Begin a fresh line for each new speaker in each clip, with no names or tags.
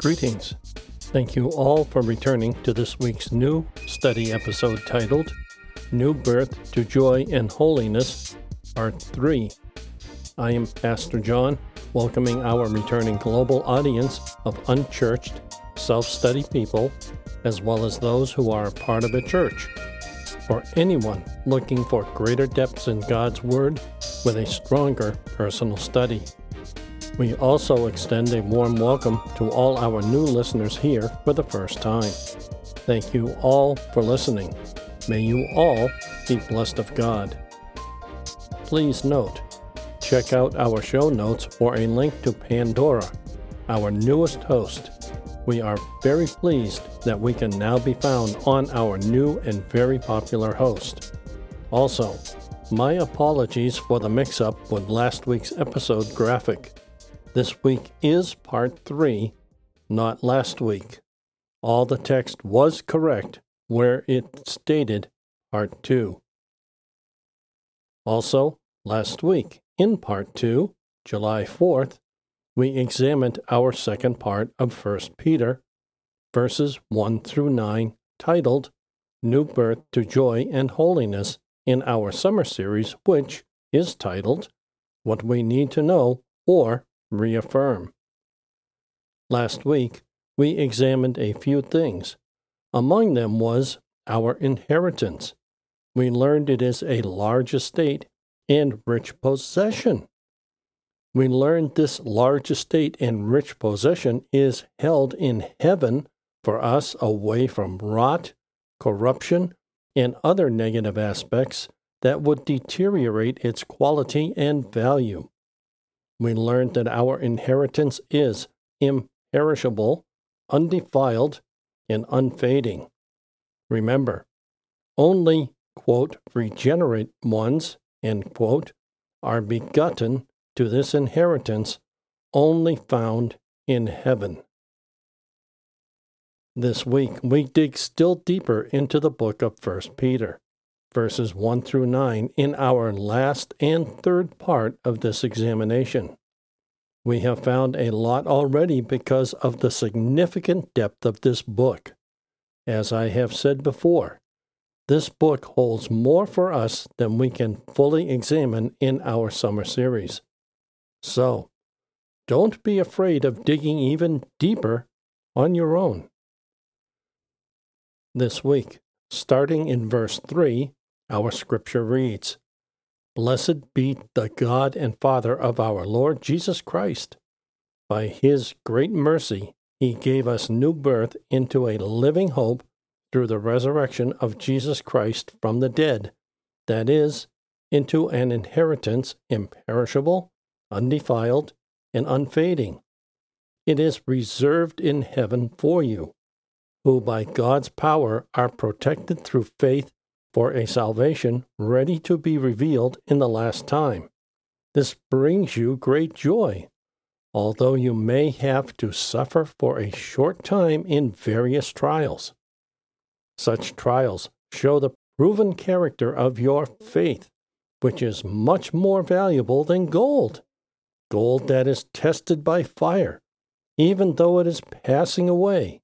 Greetings. Thank you all for returning to this week's new study episode titled New Birth to Joy and Holiness, Part 3. I am Pastor John, welcoming our returning global audience of unchurched, self study people, as well as those who are part of a church. For anyone looking for greater depths in God's Word with a stronger personal study. We also extend a warm welcome to all our new listeners here for the first time. Thank you all for listening. May you all be blessed of God. Please note, check out our show notes for a link to Pandora, our newest host. We are very pleased that we can now be found on our new and very popular host. Also, my apologies for the mix up with last week's episode graphic. This week is part 3, not last week. All the text was correct where it stated part 2. Also, last week, in part 2, July 4th, we examined our second part of 1 Peter, verses 1 through 9, titled New Birth to Joy and Holiness in our summer series, which is titled What We Need to Know or reaffirm. Last week, we examined a few things. Among them was our inheritance. We learned it is a large estate and rich possession. We learned this large estate and rich possession is held in heaven for us away from rot, corruption, and other negative aspects that would deteriorate its quality and value we learned that our inheritance is imperishable, undefiled, and unfading. Remember, only, quote, regenerate ones, end quote, are begotten to this inheritance only found in heaven. This week, we dig still deeper into the book of 1 Peter, verses 1 through 9, in our last and third part of this examination. We have found a lot already because of the significant depth of this book. As I have said before, this book holds more for us than we can fully examine in our summer series. So, don't be afraid of digging even deeper on your own. This week, starting in verse 3, our scripture reads Blessed be the God and Father of our Lord Jesus Christ. By his great mercy, he gave us new birth into a living hope through the resurrection of Jesus Christ from the dead, that is, into an inheritance imperishable, undefiled, and unfading. It is reserved in heaven for you, who by God's power are protected through faith for a salvation ready to be revealed in the last time. This brings you great joy, although you may have to suffer for a short time in various trials. Such trials show the proven character of your faith, which is much more valuable than gold, gold that is tested by fire, even though it is passing away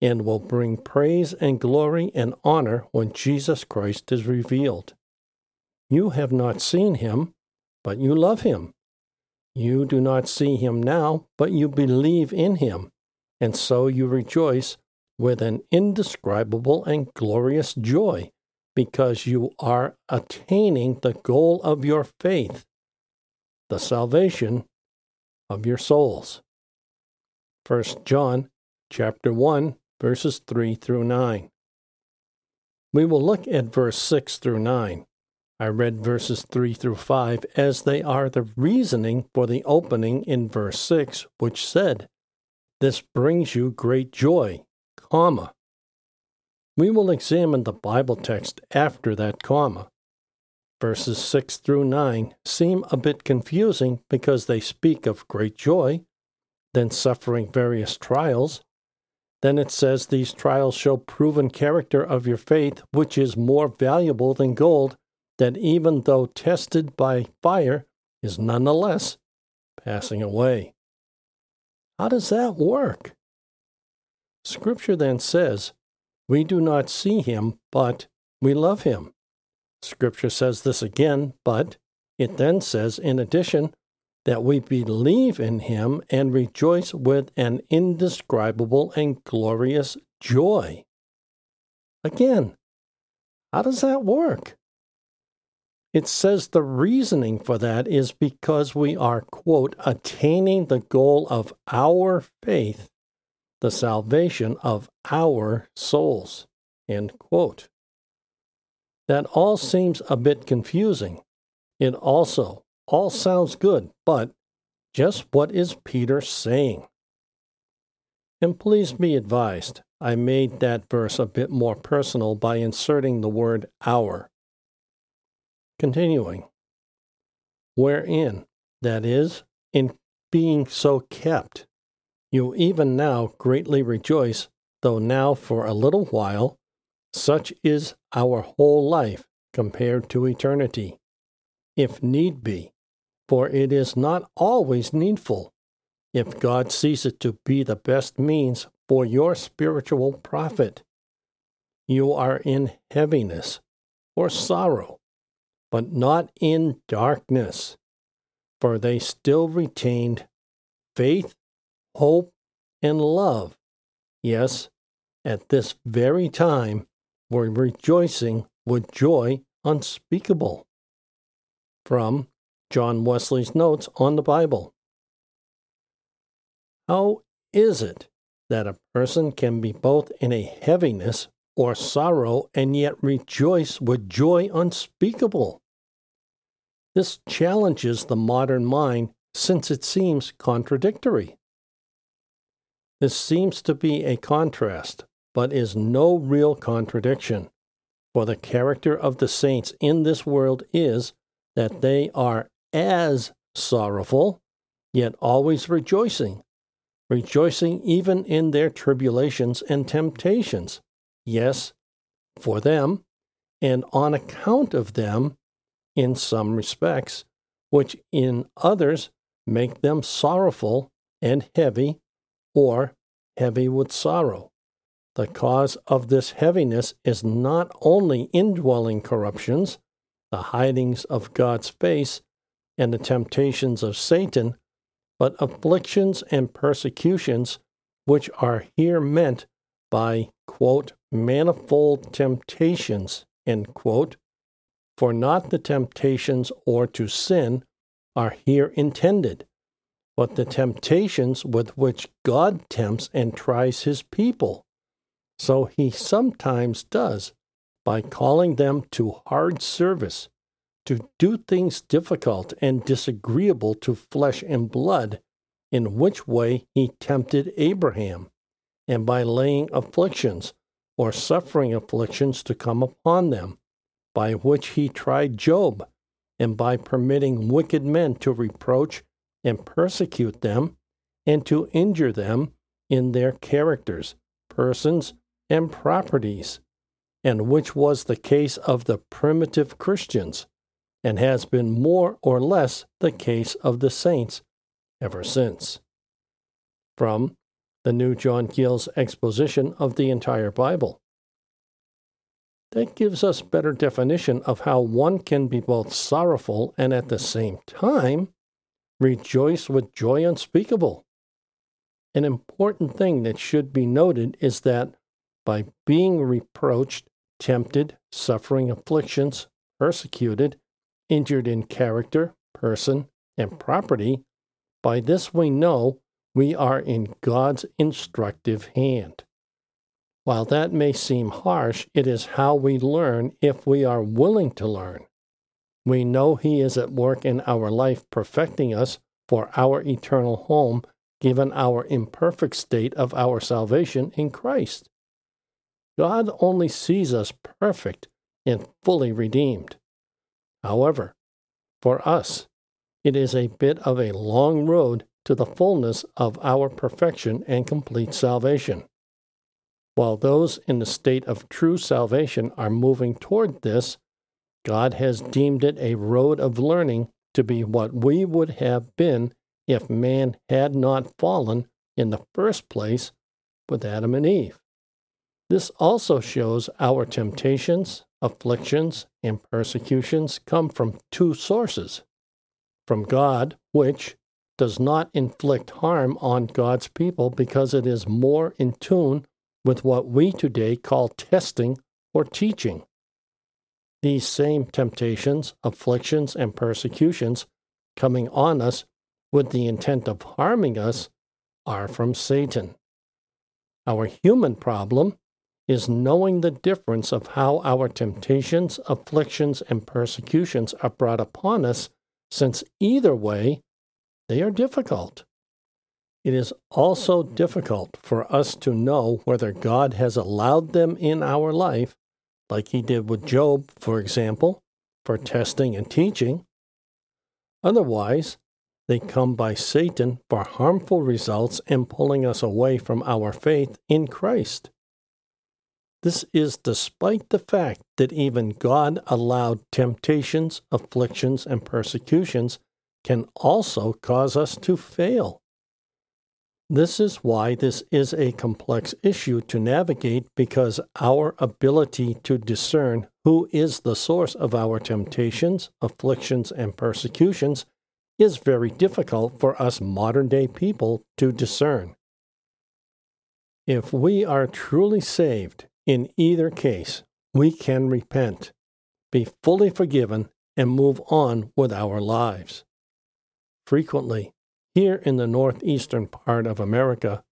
and will bring praise and glory and honor when Jesus Christ is revealed. You have not seen him, but you love him. You do not see him now, but you believe in him, and so you rejoice with an indescribable and glorious joy, because you are attaining the goal of your faith, the salvation of your souls. 1 John chapter 1 verses 3 through 9. We will look at verse 6 through 9. I read verses 3 through 5 as they are the reasoning for the opening in verse 6, which said, This brings you great joy, comma. We will examine the Bible text after that comma. Verses 6 through 9 seem a bit confusing because they speak of great joy, then suffering various trials, then it says these trials show proven character of your faith, which is more valuable than gold, that even though tested by fire, is nonetheless passing away. How does that work? Scripture then says, We do not see him, but we love him. Scripture says this again, but it then says, in addition, that we believe in him and rejoice with an indescribable and glorious joy. Again, how does that work? It says the reasoning for that is because we are, quote, attaining the goal of our faith, the salvation of our souls, end quote. That all seems a bit confusing. It also all sounds good, but just what is Peter saying? And please be advised, I made that verse a bit more personal by inserting the word our. Continuing, wherein, that is, in being so kept, you even now greatly rejoice, though now for a little while, such is our whole life compared to eternity, if need be, for it is not always needful, if God sees it to be the best means for your spiritual profit. You are in heaviness or sorrow, but not in darkness, for they still retained faith, hope, and love. Yes, at this very time, were rejoicing with joy unspeakable. From John Wesley's Notes on the Bible. How is it that a person can be both in a heaviness or sorrow and yet rejoice with joy unspeakable? This challenges the modern mind since it seems contradictory. This seems to be a contrast, but is no real contradiction, for the character of the saints in this world is that they are as sorrowful, yet always rejoicing, rejoicing even in their tribulations and temptations. Yes, for them, and on account of them, in some respects, which in others make them sorrowful and heavy, or heavy with sorrow. The cause of this heaviness is not only indwelling corruptions, the hidings of God's face, and the temptations of Satan, but afflictions and persecutions, which are here meant by, quote, manifold temptations, end quote, for not the temptations or to sin are here intended, but the temptations with which God tempts and tries his people. So he sometimes does by calling them to hard service to do things difficult and disagreeable to flesh and blood, in which way he tempted Abraham, and by laying afflictions or suffering afflictions to come upon them, by which he tried Job, and by permitting wicked men to reproach and persecute them, and to injure them in their characters, persons, and properties, and which was the case of the primitive Christians and has been more or less the case of the saints ever since. From the New John Gill's exposition of the entire Bible. That gives us better definition of how one can be both sorrowful and at the same time rejoice with joy unspeakable. An important thing that should be noted is that by being reproached, tempted, suffering afflictions, persecuted, injured in character, person, and property, by this we know we are in God's instructive hand. While that may seem harsh, it is how we learn if we are willing to learn. We know He is at work in our life, perfecting us for our eternal home, given our imperfect state of our salvation in Christ. God only sees us perfect and fully redeemed. However, for us, it is a bit of a long road to the fullness of our perfection and complete salvation. While those in the state of true salvation are moving toward this, God has deemed it a road of learning to be what we would have been if man had not fallen in the first place with Adam and Eve. This also shows our temptations, afflictions, and persecutions come from two sources from God, which does not inflict harm on God's people because it is more in tune with what we today call testing or teaching. These same temptations, afflictions, and persecutions coming on us with the intent of harming us are from Satan. Our human problem is knowing the difference of how our temptations, afflictions, and persecutions are brought upon us, since either way, they are difficult. It is also difficult for us to know whether God has allowed them in our life, like He did with Job, for example, for testing and teaching. Otherwise, they come by Satan for harmful results and pulling us away from our faith in Christ. This is despite the fact that even God allowed temptations, afflictions, and persecutions can also cause us to fail. This is why this is a complex issue to navigate because our ability to discern who is the source of our temptations, afflictions, and persecutions is very difficult for us modern day people to discern. If we are truly saved, in either case, we can repent, be fully forgiven, and move on with our lives. Frequently, here in the northeastern part of America,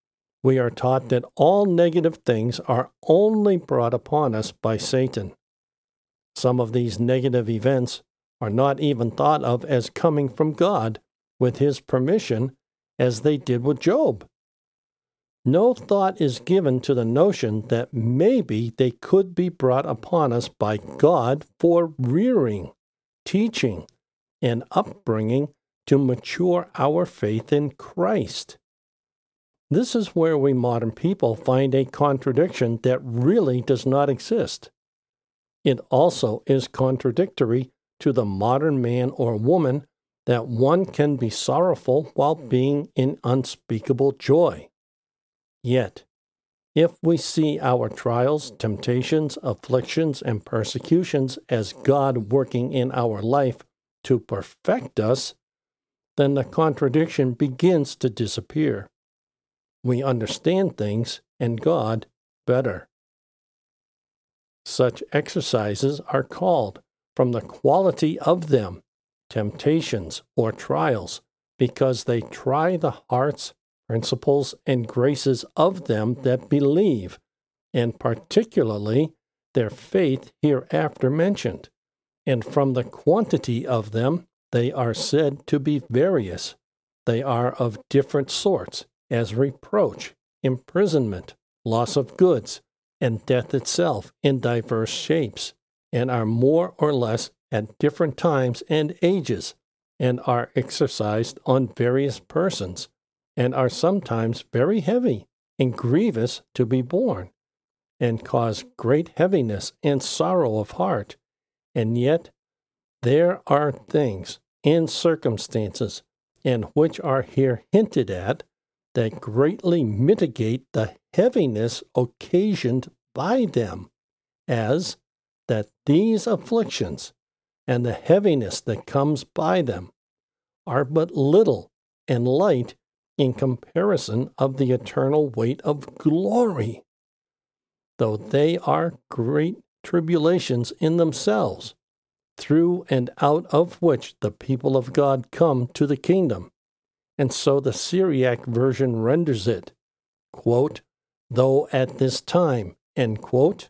we are taught that all negative things are only brought upon us by Satan. Some of these negative events are not even thought of as coming from God with his permission, as they did with Job. No thought is given to the notion that maybe they could be brought upon us by God for rearing, teaching, and upbringing to mature our faith in Christ. This is where we modern people find a contradiction that really does not exist. It also is contradictory to the modern man or woman that one can be sorrowful while being in unspeakable joy. Yet, if we see our trials, temptations, afflictions, and persecutions as God working in our life to perfect us, then the contradiction begins to disappear. We understand things and God better. Such exercises are called from the quality of them, temptations or trials, because they try the hearts, principles, and graces of them that believe, and particularly their faith hereafter mentioned. And from the quantity of them, they are said to be various. They are of different sorts, as reproach, imprisonment, loss of goods, and death itself in diverse shapes and are more or less at different times and ages, and are exercised on various persons, and are sometimes very heavy and grievous to be borne, and cause great heaviness and sorrow of heart. And yet there are things and circumstances, and which are here hinted at, that greatly mitigate the heaviness occasioned by them, as that these afflictions and the heaviness that comes by them are but little and light in comparison of the eternal weight of glory, though they are great tribulations in themselves, through and out of which the people of God come to the kingdom. And so the Syriac version renders it, quote, though at this time, end quote,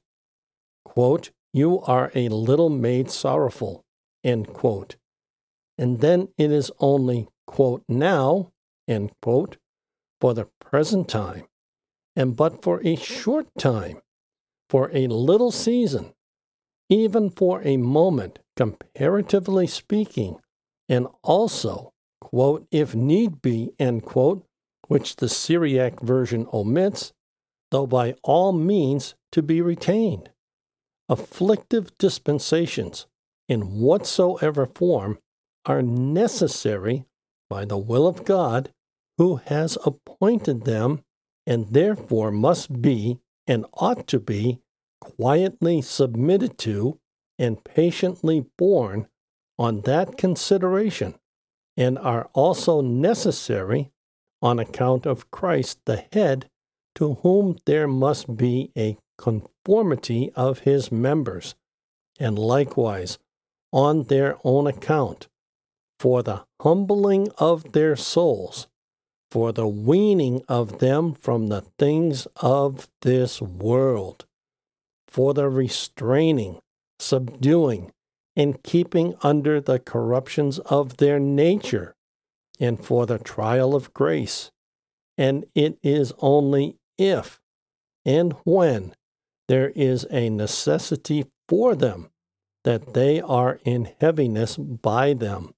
quote, you are a little made sorrowful. End quote. And then it is only, quote, now, end quote, for the present time, and but for a short time, for a little season, even for a moment, comparatively speaking, and also, quote, if need be, end quote, which the Syriac version omits, though by all means to be retained. Afflictive dispensations in whatsoever form are necessary by the will of God, who has appointed them and therefore must be and ought to be quietly submitted to and patiently borne on that consideration, and are also necessary on account of Christ the head, to whom there must be a conformity of his members, and likewise on their own account, for the humbling of their souls, for the weaning of them from the things of this world, for the restraining, subduing, and keeping under the corruptions of their nature, and for the trial of grace. And it is only if and when there is a necessity for them that they are in heaviness by them.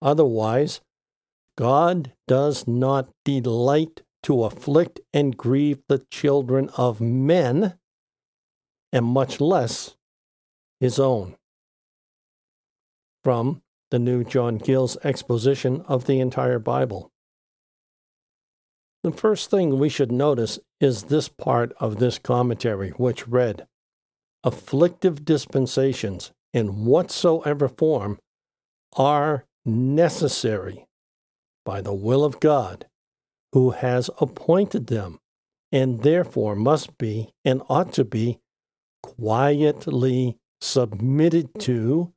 Otherwise, God does not delight to afflict and grieve the children of men, and much less his own. From the New John Gill's exposition of the entire Bible. The first thing we should notice is this part of this commentary, which read Afflictive dispensations in whatsoever form are necessary by the will of God, who has appointed them, and therefore must be and ought to be quietly submitted to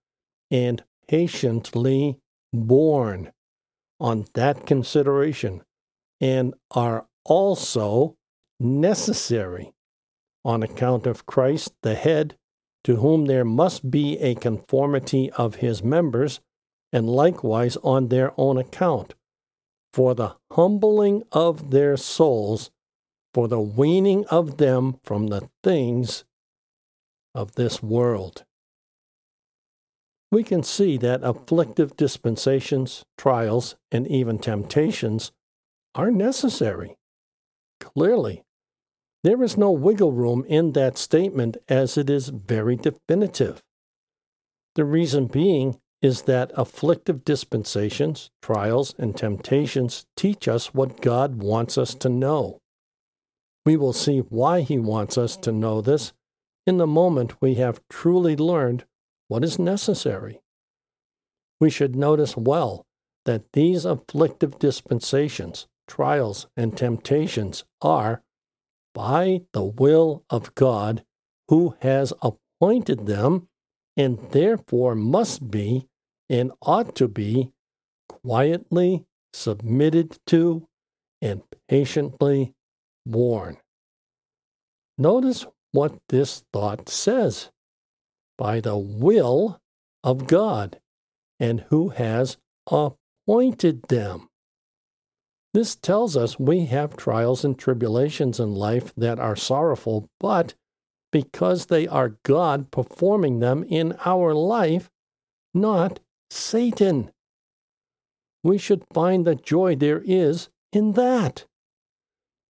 and patiently borne on that consideration, and are also necessary on account of Christ the head, to whom there must be a conformity of his members, and likewise on their own account, for the humbling of their souls, for the weaning of them from the things of this world. We can see that afflictive dispensations, trials, and even temptations are necessary. Clearly, there is no wiggle room in that statement as it is very definitive. The reason being is that afflictive dispensations, trials, and temptations teach us what God wants us to know. We will see why He wants us to know this in the moment we have truly learned what is necessary. We should notice well that these afflictive dispensations, trials, and temptations are by the will of God, who has appointed them, and therefore must be and ought to be quietly submitted to and patiently borne. Notice what this thought says by the will of God, and who has appointed them. This tells us we have trials and tribulations in life that are sorrowful, but because they are God performing them in our life, not Satan. We should find the joy there is in that.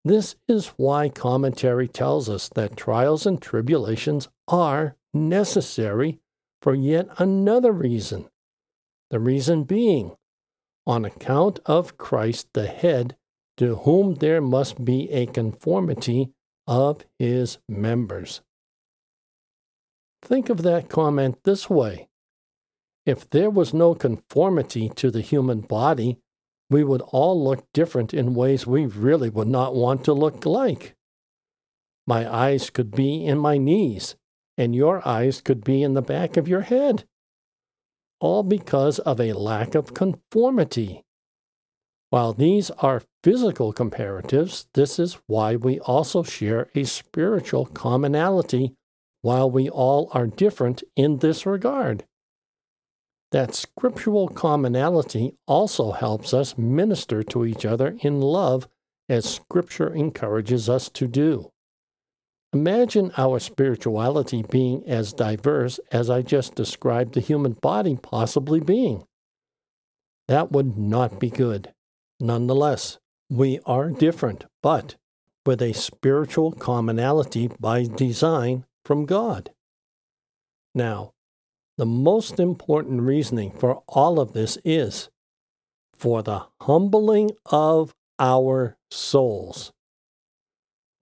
This is why commentary tells us that trials and tribulations are necessary for yet another reason. The reason being on account of Christ the head, to whom there must be a conformity of his members. Think of that comment this way If there was no conformity to the human body, we would all look different in ways we really would not want to look like. My eyes could be in my knees, and your eyes could be in the back of your head all because of a lack of conformity. While these are physical comparatives, this is why we also share a spiritual commonality while we all are different in this regard. That scriptural commonality also helps us minister to each other in love as Scripture encourages us to do. Imagine our spirituality being as diverse as I just described the human body possibly being. That would not be good. Nonetheless, we are different, but with a spiritual commonality by design from God. Now, the most important reasoning for all of this is for the humbling of our souls.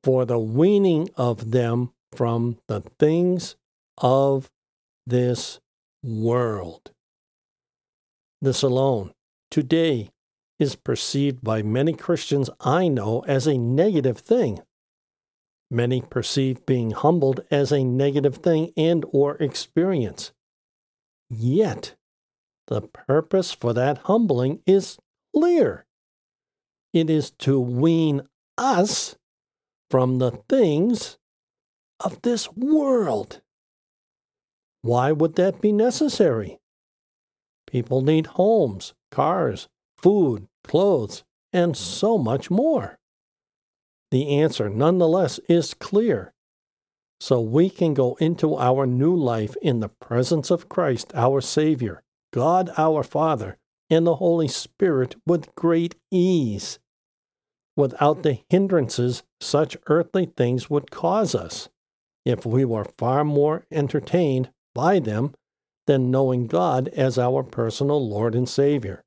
for the weaning of them from the things of this world. This alone, today, is perceived by many Christians I know as a negative thing. Many perceive being humbled as a negative thing and or experience. Yet, the purpose for that humbling is clear. It is to wean us from the things of this world. Why would that be necessary? People need homes, cars, food, clothes, and so much more. The answer, nonetheless, is clear. So we can go into our new life in the presence of Christ, our Savior, God our Father, and the Holy Spirit with great ease, without the hindrances such earthly things would cause us, if we were far more entertained by them than knowing God as our personal Lord and Savior.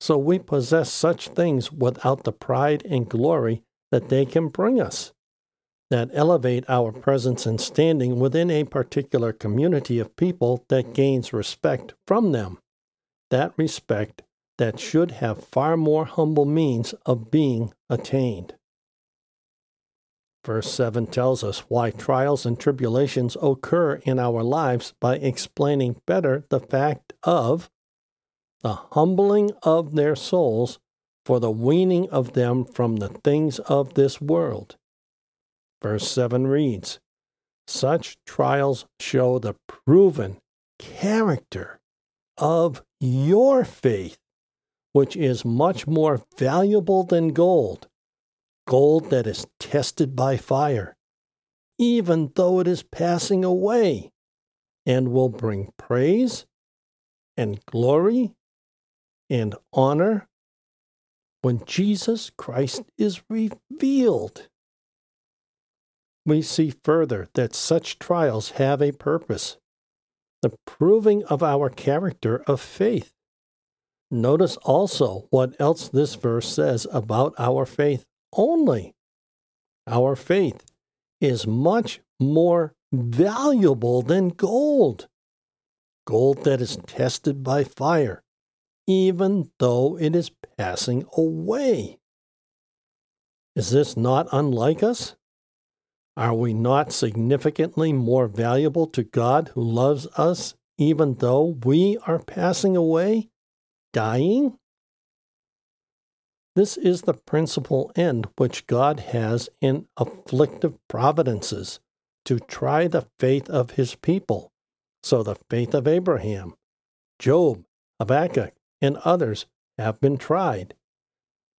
So we possess such things without the pride and glory that they can bring us, that elevate our presence and standing within a particular community of people that gains respect from them, that respect that should have far more humble means of being attained. Verse 7 tells us why trials and tribulations occur in our lives by explaining better the fact of the humbling of their souls for the weaning of them from the things of this world. Verse 7 reads Such trials show the proven character of your faith, which is much more valuable than gold gold that is tested by fire, even though it is passing away, and will bring praise and glory and honor when Jesus Christ is revealed. We see further that such trials have a purpose the proving of our character of faith. Notice also what else this verse says about our faith only. Our faith is much more valuable than gold. Gold that is tested by fire, even though it is passing away. Is this not unlike us? Are we not significantly more valuable to God who loves us, even though we are passing away, dying? This is the principal end which God has in afflictive providences to try the faith of his people. So the faith of Abraham, Job, Habakkuk, and others have been tried,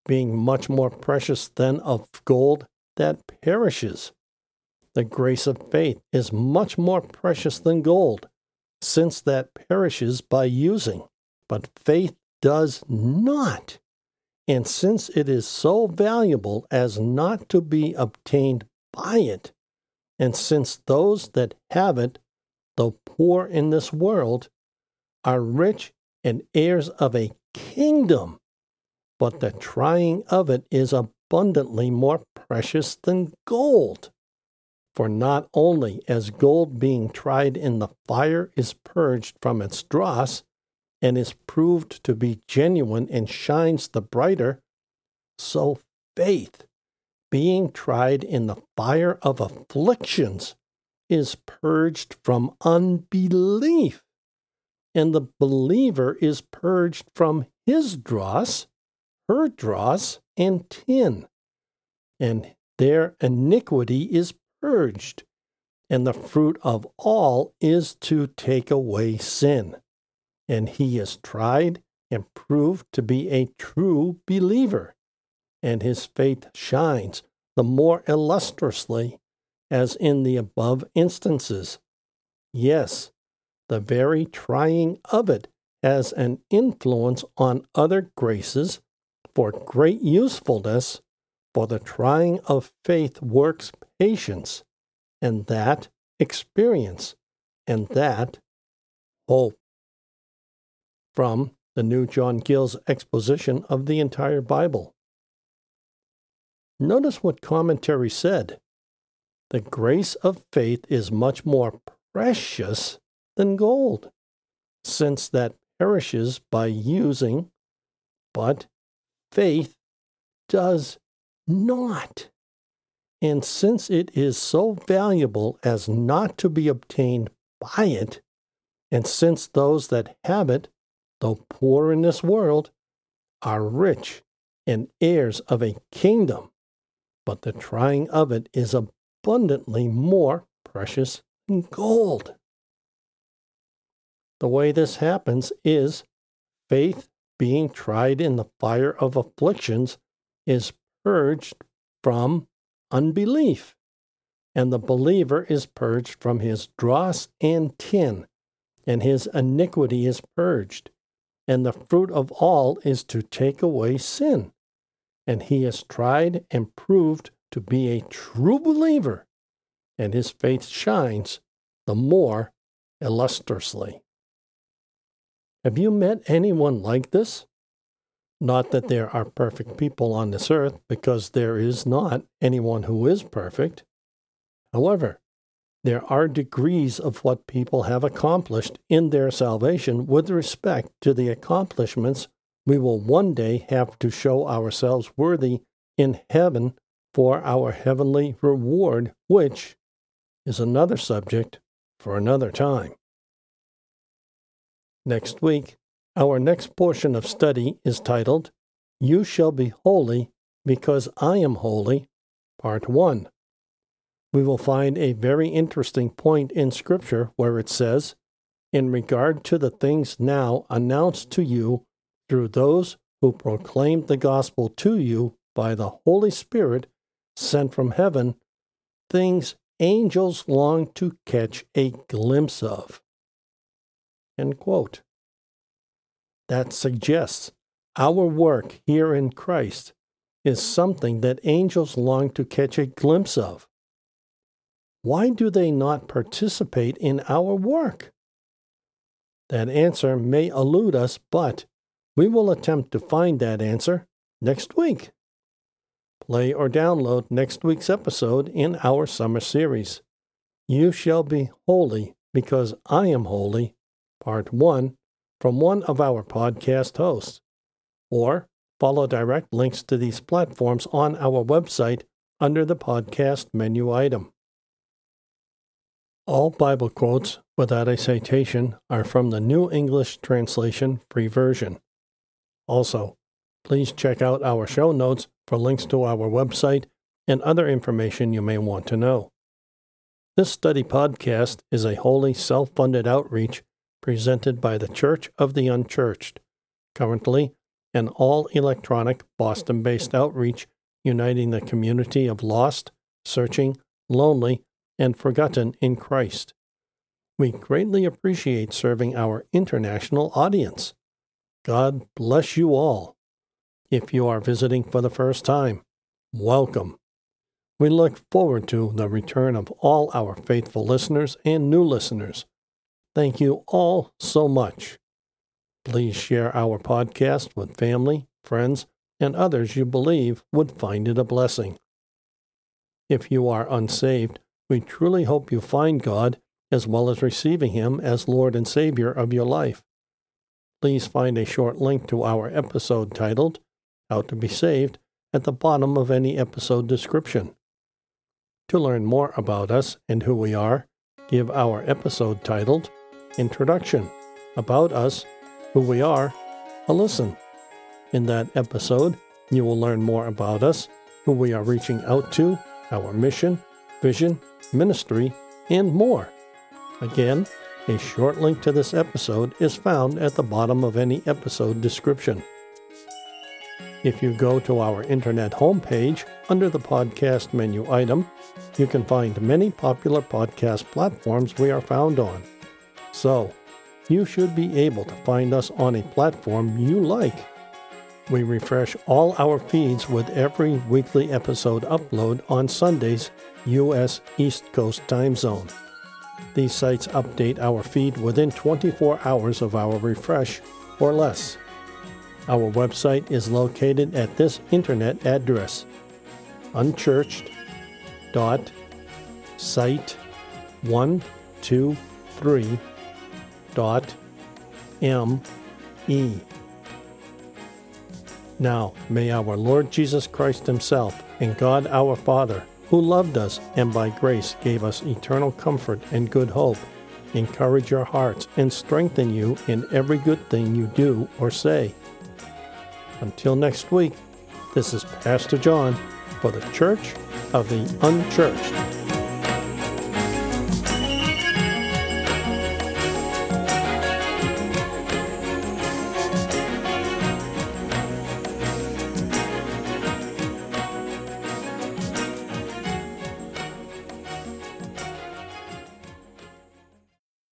being much more precious than of gold that perishes. The grace of faith is much more precious than gold, since that perishes by using, but faith does not. And since it is so valuable as not to be obtained by it, and since those that have it, though poor in this world, are rich and heirs of a kingdom, but the trying of it is abundantly more precious than gold. For not only as gold being tried in the fire is purged from its dross, and is proved to be genuine and shines the brighter, so faith, being tried in the fire of afflictions, is purged from unbelief, and the believer is purged from his dross, her dross, and tin, and their iniquity is purged, and the fruit of all is to take away sin and he is tried and proved to be a true believer, and his faith shines the more illustriously as in the above instances. Yes, the very trying of it has an influence on other graces for great usefulness, for the trying of faith works patience, and that experience, and that hope from the new John Gill's exposition of the entire Bible. notice what commentary said. The grace of faith is much more precious than gold, since that perishes by using, but faith does not. And since it is so valuable as not to be obtained by it, and since those that have it, though poor in this world, are rich and heirs of a kingdom, but the trying of it is abundantly more precious than gold. The way this happens is faith being tried in the fire of afflictions is purged from unbelief, and the believer is purged from his dross and tin, and his iniquity is purged, and the fruit of all is to take away sin. And he is tried and proved to be a true believer, and his faith shines the more illustriously. Have you met anyone like this? Not that there are perfect people on this earth, because there is not anyone who is perfect. However, there are degrees of what people have accomplished in their salvation with respect to the accomplishments we will one day have to show ourselves worthy in heaven for our heavenly reward, which is another subject for another time. Next week, our next portion of study is titled, You Shall Be Holy Because I Am Holy, Part 1. We will find a very interesting point in Scripture where it says, In regard to the things now announced to you through those who proclaimed the gospel to you by the Holy Spirit sent from heaven, things angels long to catch a glimpse of. End quote that suggests our work here in Christ is something that angels long to catch a glimpse of. Why do they not participate in our work? That answer may elude us, but we will attempt to find that answer next week. Play or download next week's episode in our summer series. You shall be holy because I am holy, Part 1 from one of our podcast hosts, or follow direct links to these platforms on our website under the podcast menu item. All Bible quotes without a citation are from the New English Translation Free Version. Also, please check out our show notes for links to our website and other information you may want to know. This study podcast is a wholly self funded outreach presented by the Church of the Unchurched, currently an all electronic Boston based outreach uniting the community of lost, searching, lonely, and forgotten in Christ. We greatly appreciate serving our international audience. God bless you all. If you are visiting for the first time, welcome. We look forward to the return of all our faithful listeners and new listeners. Thank you all so much. Please share our podcast with family, friends, and others you believe would find it a blessing. If you are unsaved, we truly hope you find God as well as receiving Him as Lord and Savior of your life. Please find a short link to our episode titled How to Be Saved at the bottom of any episode description. To learn more about us and who we are, give our episode titled introduction, about us, who we are, a listen. In that episode, you will learn more about us, who we are reaching out to, our mission, vision, ministry, and more. Again, a short link to this episode is found at the bottom of any episode description. If you go to our internet homepage under the podcast menu item, you can find many popular podcast platforms we are found on. So, you should be able to find us on a platform you like. We refresh all our feeds with every weekly episode upload on Sundays, U.S. East Coast time zone. These sites update our feed within 24 hours of our refresh or less. Our website is located at this internet address unchurched.site123.com dot m e. Now may our Lord Jesus Christ Himself and God our Father, who loved us and by grace gave us eternal comfort and good hope, encourage your hearts and strengthen you in every good thing you do or say. Until next week, this is Pastor John for the Church of the Unchurched.